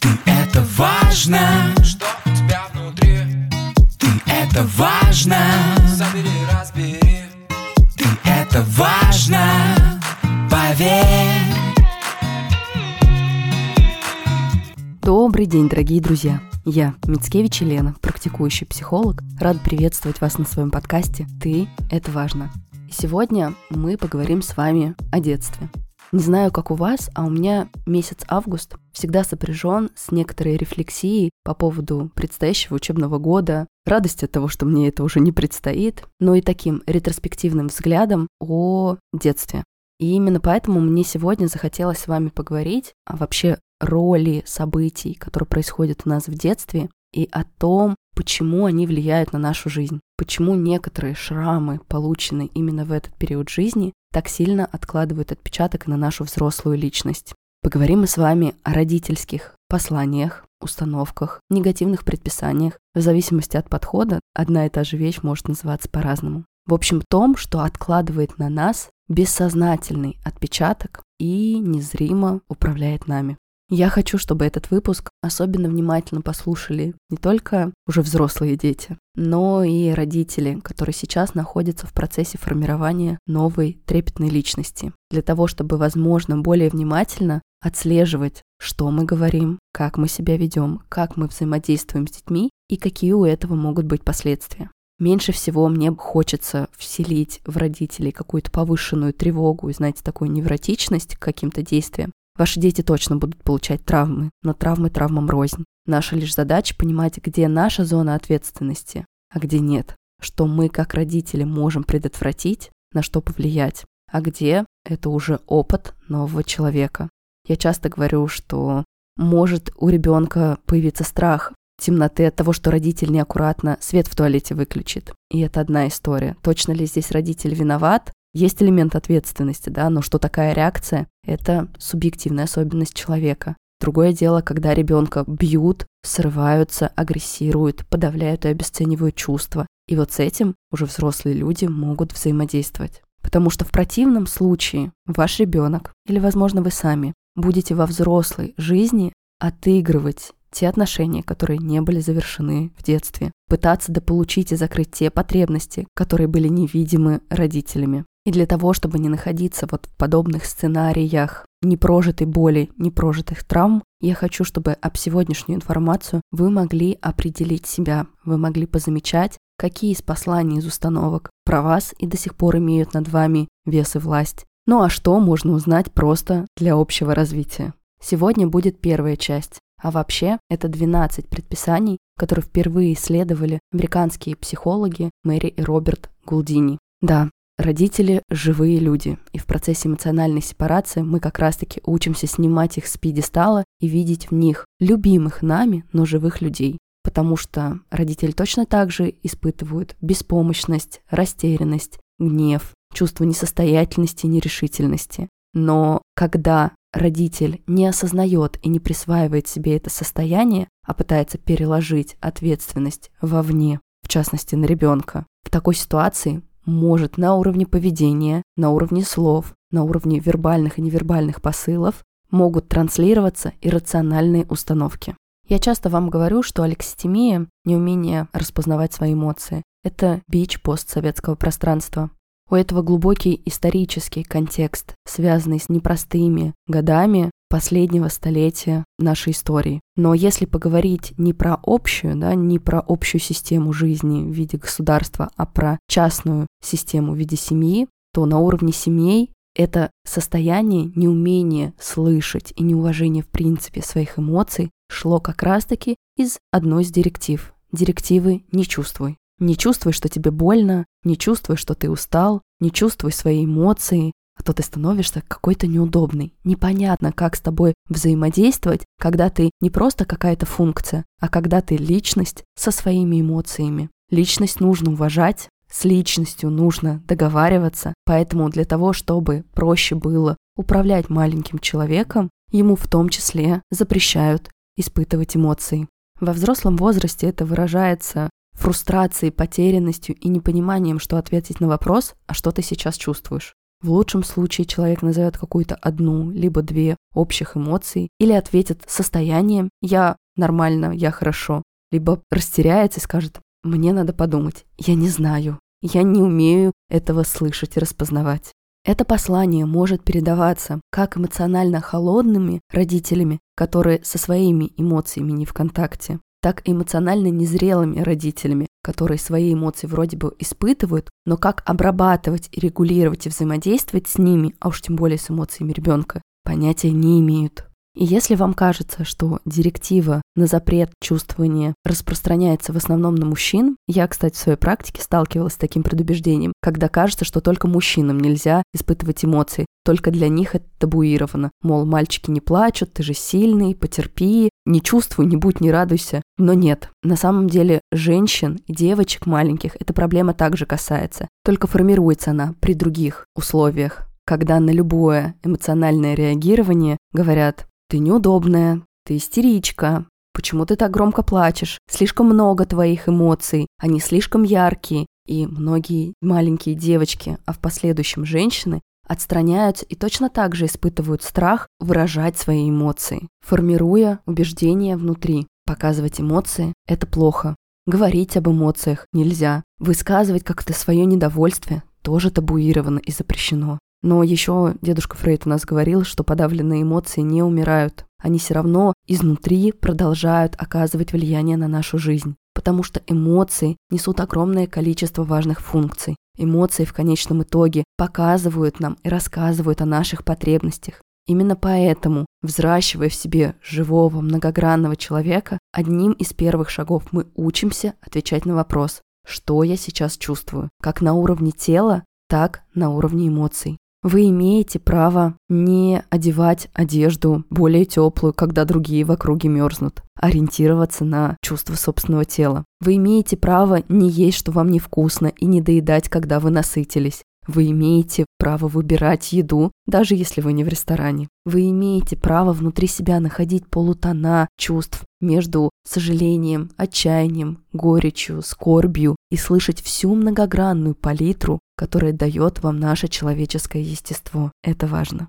Ты это важно, Что у тебя внутри? ты это важно, Забери, разбери ты это важно, поверь. Добрый день, дорогие друзья! Я, Мицкевич Елена, практикующий психолог, рад приветствовать вас на своем подкасте «Ты – это важно». И сегодня мы поговорим с вами о детстве. Не знаю, как у вас, а у меня месяц август всегда сопряжен с некоторой рефлексией по поводу предстоящего учебного года, радости от того, что мне это уже не предстоит, но и таким ретроспективным взглядом о детстве. И именно поэтому мне сегодня захотелось с вами поговорить о вообще роли событий, которые происходят у нас в детстве, и о том, почему они влияют на нашу жизнь, почему некоторые шрамы, полученные именно в этот период жизни, так сильно откладывают отпечаток на нашу взрослую личность. Поговорим мы с вами о родительских посланиях, установках, негативных предписаниях. В зависимости от подхода одна и та же вещь может называться по-разному. В общем, том, что откладывает на нас бессознательный отпечаток и незримо управляет нами. Я хочу, чтобы этот выпуск особенно внимательно послушали не только уже взрослые дети, но и родители, которые сейчас находятся в процессе формирования новой трепетной личности, для того, чтобы, возможно, более внимательно отслеживать, что мы говорим, как мы себя ведем, как мы взаимодействуем с детьми и какие у этого могут быть последствия. Меньше всего мне хочется вселить в родителей какую-то повышенную тревогу и, знаете, такую невротичность к каким-то действиям, Ваши дети точно будут получать травмы, но травмы травмам рознь. Наша лишь задача понимать, где наша зона ответственности, а где нет. Что мы, как родители, можем предотвратить, на что повлиять, а где это уже опыт нового человека. Я часто говорю, что может у ребенка появиться страх темноты от того, что родитель неаккуратно свет в туалете выключит. И это одна история. Точно ли здесь родитель виноват? Есть элемент ответственности, да, но что такая реакция? Это субъективная особенность человека. Другое дело, когда ребенка бьют, срываются, агрессируют, подавляют и обесценивают чувства. И вот с этим уже взрослые люди могут взаимодействовать. Потому что в противном случае ваш ребенок, или, возможно, вы сами, будете во взрослой жизни отыгрывать те отношения, которые не были завершены в детстве, пытаться дополучить и закрыть те потребности, которые были невидимы родителями. И для того, чтобы не находиться вот в подобных сценариях непрожитой боли, непрожитых травм, я хочу, чтобы об сегодняшнюю информацию вы могли определить себя, вы могли позамечать, какие из посланий из установок про вас и до сих пор имеют над вами вес и власть. Ну а что можно узнать просто для общего развития? Сегодня будет первая часть. А вообще, это 12 предписаний, которые впервые исследовали американские психологи Мэри и Роберт Гулдини. Да, Родители – живые люди, и в процессе эмоциональной сепарации мы как раз-таки учимся снимать их с пьедестала и видеть в них любимых нами, но живых людей. Потому что родители точно так же испытывают беспомощность, растерянность, гнев, чувство несостоятельности и нерешительности. Но когда родитель не осознает и не присваивает себе это состояние, а пытается переложить ответственность вовне, в частности на ребенка, в такой ситуации может на уровне поведения, на уровне слов, на уровне вербальных и невербальных посылов могут транслироваться иррациональные установки. Я часто вам говорю, что алекситимия, неумение распознавать свои эмоции, это бич постсоветского пространства. У этого глубокий исторический контекст, связанный с непростыми годами последнего столетия нашей истории. Но если поговорить не про общую, да, не про общую систему жизни в виде государства, а про частную систему в виде семьи, то на уровне семей это состояние неумения слышать и неуважение в принципе своих эмоций шло как раз-таки из одной из директив. Директивы «не чувствуй». Не чувствуй, что тебе больно, не чувствуй, что ты устал, не чувствуй свои эмоции, а то ты становишься какой-то неудобный. Непонятно, как с тобой взаимодействовать, когда ты не просто какая-то функция, а когда ты личность со своими эмоциями. Личность нужно уважать, с личностью нужно договариваться, поэтому для того, чтобы проще было управлять маленьким человеком, ему в том числе запрещают испытывать эмоции. Во взрослом возрасте это выражается фрустрацией, потерянностью и непониманием, что ответить на вопрос, а что ты сейчас чувствуешь. В лучшем случае человек назовет какую-то одну, либо две общих эмоций, или ответит состоянием «я нормально, я хорошо», либо растеряется и скажет «мне надо подумать, я не знаю, я не умею этого слышать и распознавать». Это послание может передаваться как эмоционально холодными родителями, которые со своими эмоциями не в контакте, так эмоционально незрелыми родителями, которые свои эмоции вроде бы испытывают, но как обрабатывать и регулировать и взаимодействовать с ними, а уж тем более с эмоциями ребенка, понятия не имеют. И если вам кажется, что директива на запрет чувствования распространяется в основном на мужчин, я, кстати, в своей практике сталкивалась с таким предубеждением, когда кажется, что только мужчинам нельзя испытывать эмоции, только для них это табуировано. Мол, мальчики не плачут, ты же сильный, потерпи, не чувствуй, не будь, не радуйся. Но нет, на самом деле женщин и девочек маленьких эта проблема также касается, только формируется она при других условиях когда на любое эмоциональное реагирование говорят ты неудобная, ты истеричка, почему ты так громко плачешь, слишком много твоих эмоций, они слишком яркие, и многие маленькие девочки, а в последующем женщины, отстраняются и точно так же испытывают страх выражать свои эмоции, формируя убеждения внутри. Показывать эмоции – это плохо. Говорить об эмоциях нельзя. Высказывать как-то свое недовольствие тоже табуировано и запрещено. Но еще дедушка Фрейд у нас говорил, что подавленные эмоции не умирают. Они все равно изнутри продолжают оказывать влияние на нашу жизнь. Потому что эмоции несут огромное количество важных функций. Эмоции в конечном итоге показывают нам и рассказывают о наших потребностях. Именно поэтому, взращивая в себе живого, многогранного человека, одним из первых шагов мы учимся отвечать на вопрос, что я сейчас чувствую, как на уровне тела, так на уровне эмоций. Вы имеете право не одевать одежду более теплую, когда другие в округе мерзнут, ориентироваться на чувство собственного тела. Вы имеете право не есть, что вам невкусно, и не доедать, когда вы насытились. Вы имеете право выбирать еду, даже если вы не в ресторане. Вы имеете право внутри себя находить полутона чувств между сожалением, отчаянием, горечью, скорбью и слышать всю многогранную палитру, которая дает вам наше человеческое естество. Это важно.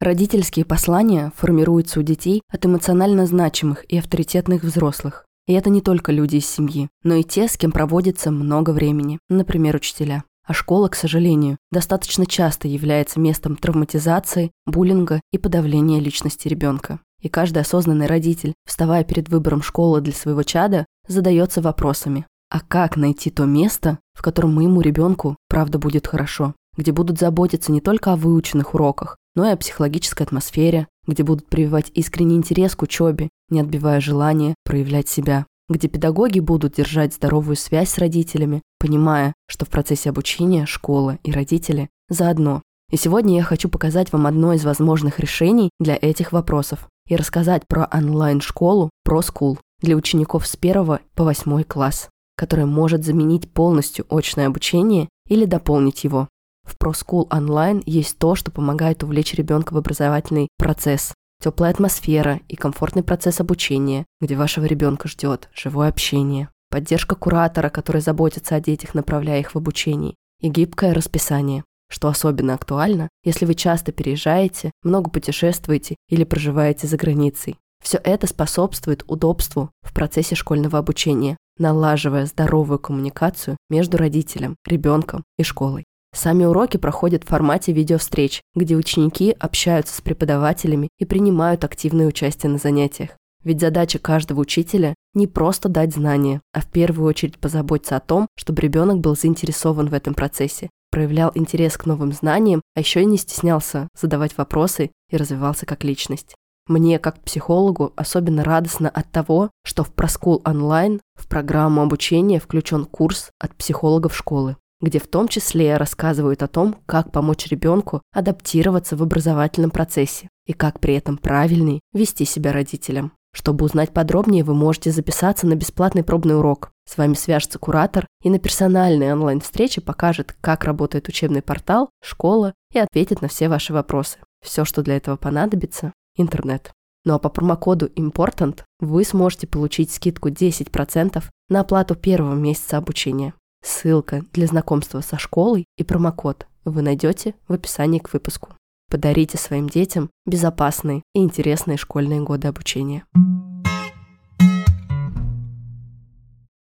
Родительские послания формируются у детей от эмоционально значимых и авторитетных взрослых. И это не только люди из семьи, но и те, с кем проводится много времени, например, учителя. А школа, к сожалению, достаточно часто является местом травматизации, буллинга и подавления личности ребенка. И каждый осознанный родитель, вставая перед выбором школы для своего чада, задается вопросами. А как найти то место, в котором моему ребенку правда будет хорошо? Где будут заботиться не только о выученных уроках, но и о психологической атмосфере, где будут прививать искренний интерес к учебе, не отбивая желание проявлять себя, где педагоги будут держать здоровую связь с родителями, понимая, что в процессе обучения школа и родители заодно. И сегодня я хочу показать вам одно из возможных решений для этих вопросов и рассказать про онлайн-школу ProSchool для учеников с 1 по 8 класс, которая может заменить полностью очное обучение или дополнить его. В ProSchool Online есть то, что помогает увлечь ребенка в образовательный процесс. Теплая атмосфера и комфортный процесс обучения, где вашего ребенка ждет живое общение. Поддержка куратора, который заботится о детях, направляя их в обучение. И гибкое расписание, что особенно актуально, если вы часто переезжаете, много путешествуете или проживаете за границей. Все это способствует удобству в процессе школьного обучения, налаживая здоровую коммуникацию между родителем, ребенком и школой. Сами уроки проходят в формате видеовстреч, где ученики общаются с преподавателями и принимают активное участие на занятиях. Ведь задача каждого учителя не просто дать знания, а в первую очередь позаботиться о том, чтобы ребенок был заинтересован в этом процессе, проявлял интерес к новым знаниям, а еще и не стеснялся задавать вопросы и развивался как личность. Мне, как психологу, особенно радостно от того, что в ProSchool онлайн в программу обучения включен курс от психологов школы где в том числе рассказывают о том, как помочь ребенку адаптироваться в образовательном процессе и как при этом правильней вести себя родителям. Чтобы узнать подробнее, вы можете записаться на бесплатный пробный урок. С вами свяжется куратор и на персональной онлайн-встрече покажет, как работает учебный портал, школа и ответит на все ваши вопросы. Все, что для этого понадобится – интернет. Ну а по промокоду IMPORTANT вы сможете получить скидку 10% на оплату первого месяца обучения. Ссылка для знакомства со школой и промокод вы найдете в описании к выпуску. Подарите своим детям безопасные и интересные школьные годы обучения.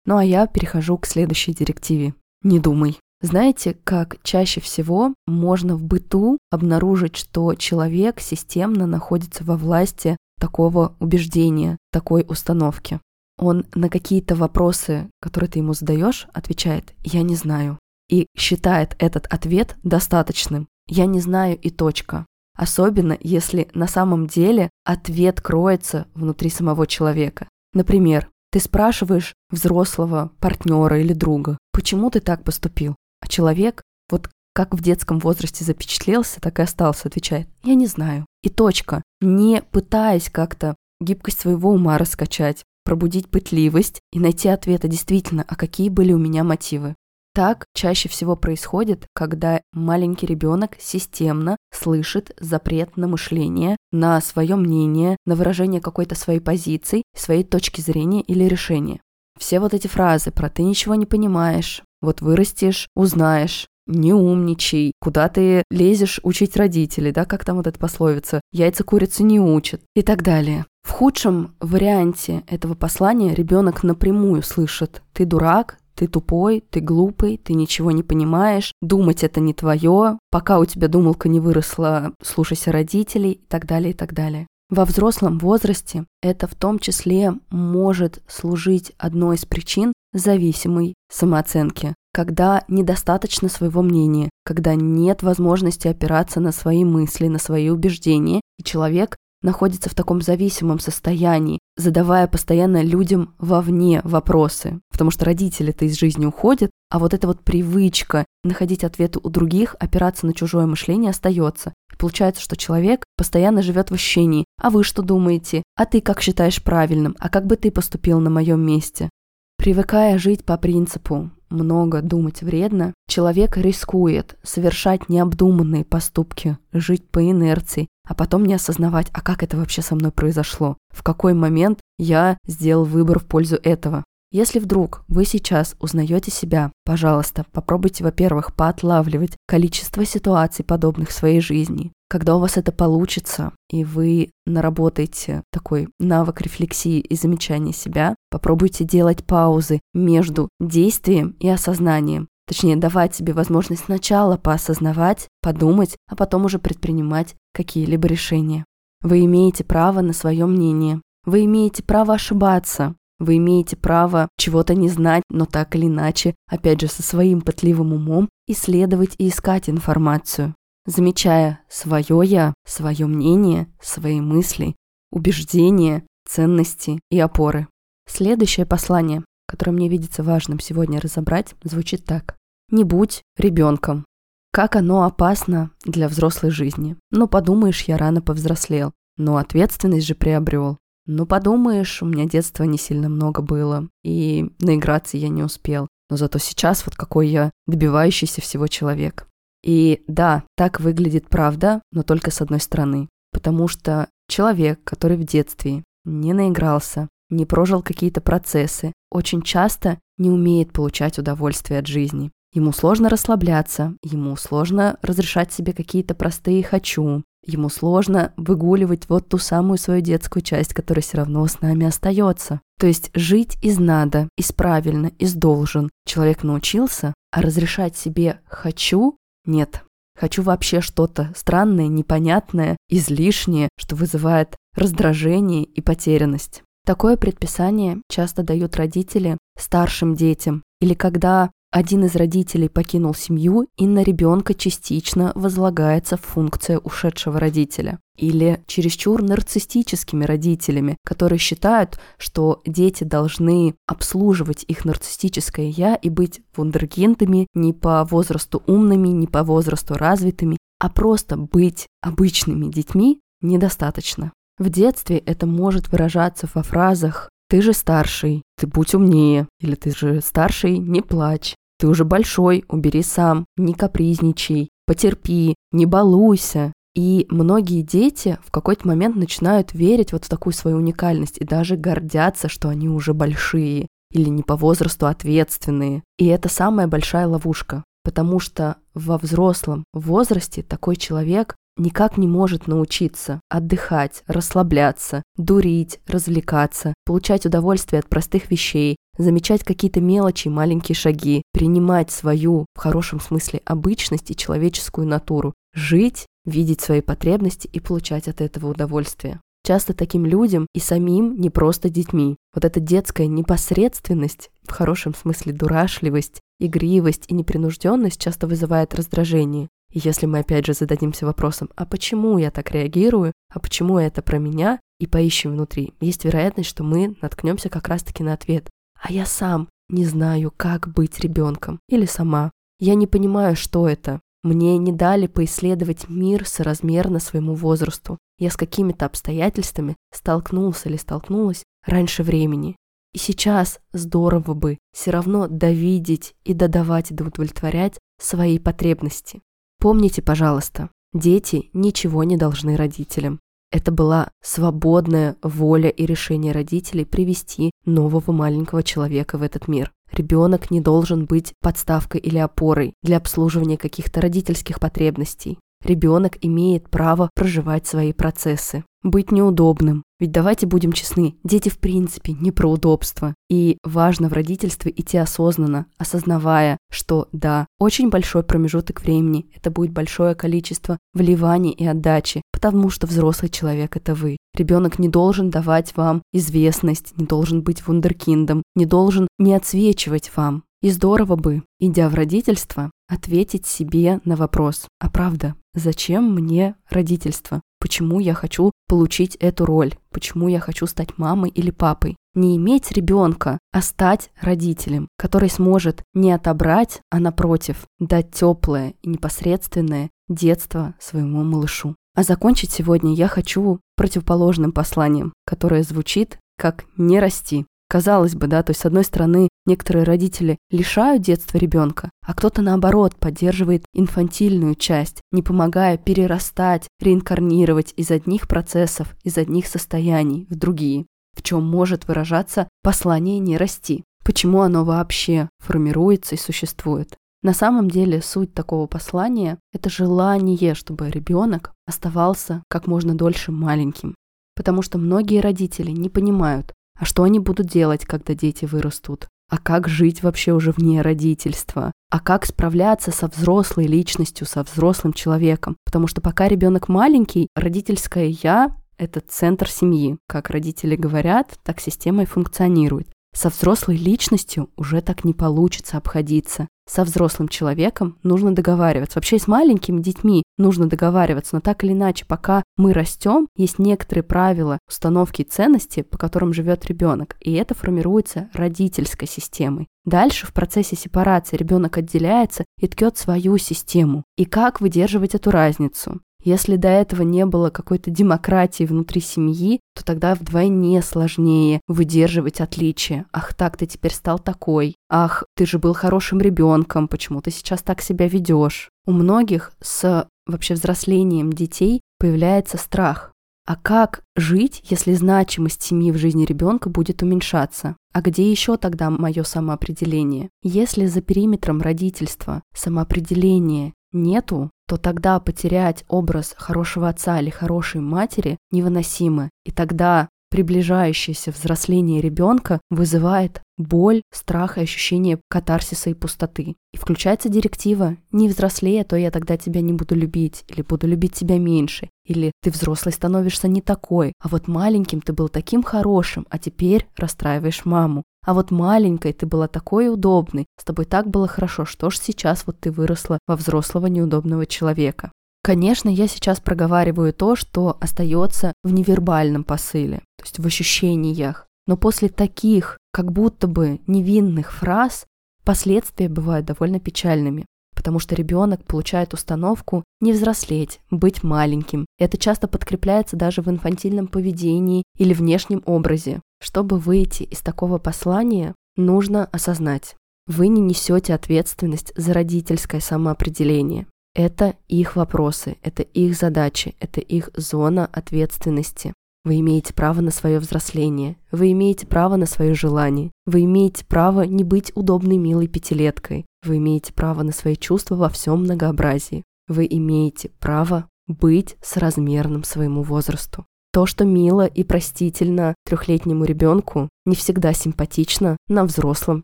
Ну а я перехожу к следующей директиве. Не думай. Знаете, как чаще всего можно в быту обнаружить, что человек системно находится во власти такого убеждения, такой установки. Он на какие-то вопросы, которые ты ему задаешь, отвечает «я не знаю». И считает этот ответ достаточным. «Я не знаю» и точка. Особенно, если на самом деле ответ кроется внутри самого человека. Например, ты спрашиваешь взрослого партнера или друга, почему ты так поступил? А человек, вот как в детском возрасте запечатлелся, так и остался, отвечает, я не знаю. И точка. Не пытаясь как-то гибкость своего ума раскачать, пробудить пытливость и найти ответы действительно, а какие были у меня мотивы. Так чаще всего происходит, когда маленький ребенок системно слышит запрет на мышление, на свое мнение, на выражение какой-то своей позиции, своей точки зрения или решения. Все вот эти фразы про «ты ничего не понимаешь», вот вырастешь, узнаешь, не умничай, куда ты лезешь учить родителей, да, как там вот эта пословица, яйца курицы не учат и так далее. В худшем варианте этого послания ребенок напрямую слышит «ты дурак», ты тупой, ты глупый, ты ничего не понимаешь, думать это не твое, пока у тебя думалка не выросла, слушайся родителей и так далее, и так далее. Во взрослом возрасте это в том числе может служить одной из причин зависимой самооценки, когда недостаточно своего мнения, когда нет возможности опираться на свои мысли, на свои убеждения, и человек находится в таком зависимом состоянии, задавая постоянно людям вовне вопросы. Потому что родители-то из жизни уходят, а вот эта вот привычка находить ответы у других, опираться на чужое мышление остается. И получается, что человек постоянно живет в ощущении «А вы что думаете? А ты как считаешь правильным? А как бы ты поступил на моем месте?» Привыкая жить по принципу много думать вредно, человек рискует совершать необдуманные поступки, жить по инерции, а потом не осознавать, а как это вообще со мной произошло, в какой момент я сделал выбор в пользу этого. Если вдруг вы сейчас узнаете себя, пожалуйста, попробуйте, во-первых, поотлавливать количество ситуаций, подобных в своей жизни. Когда у вас это получится, и вы наработаете такой навык рефлексии и замечания себя, попробуйте делать паузы между действием и осознанием. Точнее, давать себе возможность сначала поосознавать, подумать, а потом уже предпринимать какие-либо решения. Вы имеете право на свое мнение. Вы имеете право ошибаться. Вы имеете право чего-то не знать, но так или иначе, опять же, со своим пытливым умом, исследовать и искать информацию, замечая свое «я», свое мнение, свои мысли, убеждения, ценности и опоры. Следующее послание, которое мне видится важным сегодня разобрать, звучит так. Не будь ребенком. Как оно опасно для взрослой жизни. Ну, подумаешь, я рано повзрослел. Но ответственность же приобрел. Ну, подумаешь, у меня детства не сильно много было, и наиграться я не успел. Но зато сейчас вот какой я добивающийся всего человек. И да, так выглядит правда, но только с одной стороны. Потому что человек, который в детстве не наигрался, не прожил какие-то процессы, очень часто не умеет получать удовольствие от жизни. Ему сложно расслабляться, ему сложно разрешать себе какие-то простые «хочу», ему сложно выгуливать вот ту самую свою детскую часть, которая все равно с нами остается. То есть жить из надо, из правильно, из должен. Человек научился, а разрешать себе «хочу» нет. Хочу вообще что-то странное, непонятное, излишнее, что вызывает раздражение и потерянность. Такое предписание часто дают родители старшим детям или когда один из родителей покинул семью, и на ребенка частично возлагается функция ушедшего родителя. Или чересчур нарциссическими родителями, которые считают, что дети должны обслуживать их нарциссическое «я» и быть вундеркиндами не по возрасту умными, не по возрасту развитыми, а просто быть обычными детьми недостаточно. В детстве это может выражаться во фразах «ты же старший, ты будь умнее» или «ты же старший, не плачь», «ты уже большой, убери сам, не капризничай», «потерпи», «не балуйся». И многие дети в какой-то момент начинают верить вот в такую свою уникальность и даже гордятся, что они уже большие. или не по возрасту ответственные. И это самая большая ловушка, потому что во взрослом возрасте такой человек никак не может научиться отдыхать, расслабляться, дурить, развлекаться, получать удовольствие от простых вещей, замечать какие-то мелочи, маленькие шаги, принимать свою, в хорошем смысле, обычность и человеческую натуру, жить, видеть свои потребности и получать от этого удовольствие. Часто таким людям и самим не просто детьми. Вот эта детская непосредственность, в хорошем смысле дурашливость, игривость и непринужденность часто вызывает раздражение. И если мы опять же зададимся вопросом, а почему я так реагирую, а почему это про меня, и поищем внутри, есть вероятность, что мы наткнемся как раз-таки на ответ. А я сам не знаю, как быть ребенком. Или сама. Я не понимаю, что это. Мне не дали поисследовать мир соразмерно своему возрасту. Я с какими-то обстоятельствами столкнулся или столкнулась раньше времени. И сейчас здорово бы все равно довидеть и додавать и удовлетворять свои потребности. Помните, пожалуйста, дети ничего не должны родителям. Это была свободная воля и решение родителей привести нового маленького человека в этот мир. Ребенок не должен быть подставкой или опорой для обслуживания каких-то родительских потребностей. Ребенок имеет право проживать свои процессы, быть неудобным. Ведь давайте будем честны, дети в принципе не про удобство. И важно в родительстве идти осознанно, осознавая, что да, очень большой промежуток времени, это будет большое количество вливаний и отдачи, потому что взрослый человек это вы. Ребенок не должен давать вам известность, не должен быть вундеркиндом, не должен не отсвечивать вам. И здорово бы, идя в родительство, ответить себе на вопрос, а правда, зачем мне родительство? Почему я хочу получить эту роль? Почему я хочу стать мамой или папой? Не иметь ребенка, а стать родителем, который сможет не отобрать, а напротив, дать теплое и непосредственное детство своему малышу. А закончить сегодня я хочу противоположным посланием, которое звучит как «не расти». Казалось бы, да, то есть с одной стороны некоторые родители лишают детства ребенка, а кто-то наоборот поддерживает инфантильную часть, не помогая перерастать, реинкарнировать из одних процессов, из одних состояний в другие, в чем может выражаться послание не расти. Почему оно вообще формируется и существует? На самом деле суть такого послания – это желание, чтобы ребенок оставался как можно дольше маленьким. Потому что многие родители не понимают, а что они будут делать, когда дети вырастут? А как жить вообще уже вне родительства? А как справляться со взрослой личностью, со взрослым человеком? Потому что пока ребенок маленький, родительское «я» — это центр семьи. Как родители говорят, так система и функционирует. Со взрослой личностью уже так не получится обходиться со взрослым человеком нужно договариваться. Вообще с маленькими детьми нужно договариваться, но так или иначе, пока мы растем, есть некоторые правила установки ценностей, по которым живет ребенок, и это формируется родительской системой. Дальше в процессе сепарации ребенок отделяется и ткет свою систему. И как выдерживать эту разницу? Если до этого не было какой-то демократии внутри семьи, то тогда вдвойне сложнее выдерживать отличия. Ах, так ты теперь стал такой. Ах, ты же был хорошим ребенком, почему ты сейчас так себя ведешь? У многих с вообще взрослением детей появляется страх. А как жить, если значимость семьи в жизни ребенка будет уменьшаться? А где еще тогда мое самоопределение? Если за периметром родительства самоопределения нету, то тогда потерять образ хорошего отца или хорошей матери невыносимо. И тогда приближающееся взросление ребенка вызывает боль, страх и ощущение катарсиса и пустоты. И включается директива «не взрослее, то я тогда тебя не буду любить» или «буду любить тебя меньше» или «ты взрослый становишься не такой, а вот маленьким ты был таким хорошим, а теперь расстраиваешь маму». А вот маленькой ты была такой удобной, с тобой так было хорошо, что ж сейчас вот ты выросла во взрослого неудобного человека. Конечно, я сейчас проговариваю то, что остается в невербальном посыле, то есть в ощущениях. Но после таких, как будто бы невинных фраз, последствия бывают довольно печальными потому что ребенок получает установку не взрослеть, быть маленьким. Это часто подкрепляется даже в инфантильном поведении или внешнем образе. Чтобы выйти из такого послания, нужно осознать, вы не несете ответственность за родительское самоопределение. Это их вопросы, это их задачи, это их зона ответственности. Вы имеете право на свое взросление. Вы имеете право на свое желание. Вы имеете право не быть удобной милой пятилеткой. Вы имеете право на свои чувства во всем многообразии. Вы имеете право быть соразмерным своему возрасту. То, что мило и простительно трехлетнему ребенку, не всегда симпатично на взрослом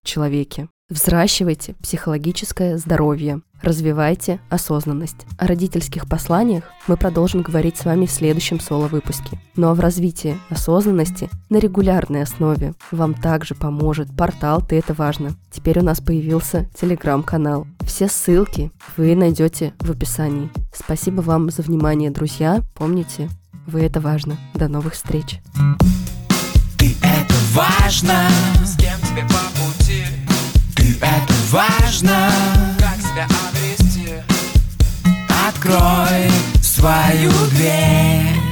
человеке. Взращивайте психологическое здоровье, развивайте осознанность. О родительских посланиях мы продолжим говорить с вами в следующем соло-выпуске. Ну а в развитии осознанности на регулярной основе вам также поможет портал «Ты это важно». Теперь у нас появился телеграм-канал. Все ссылки вы найдете в описании. Спасибо вам за внимание, друзья. Помните, вы это важно. До новых встреч. Ты это важно, С кем тебе по пути ты это важно. Как себя обрести Открой свою дверь.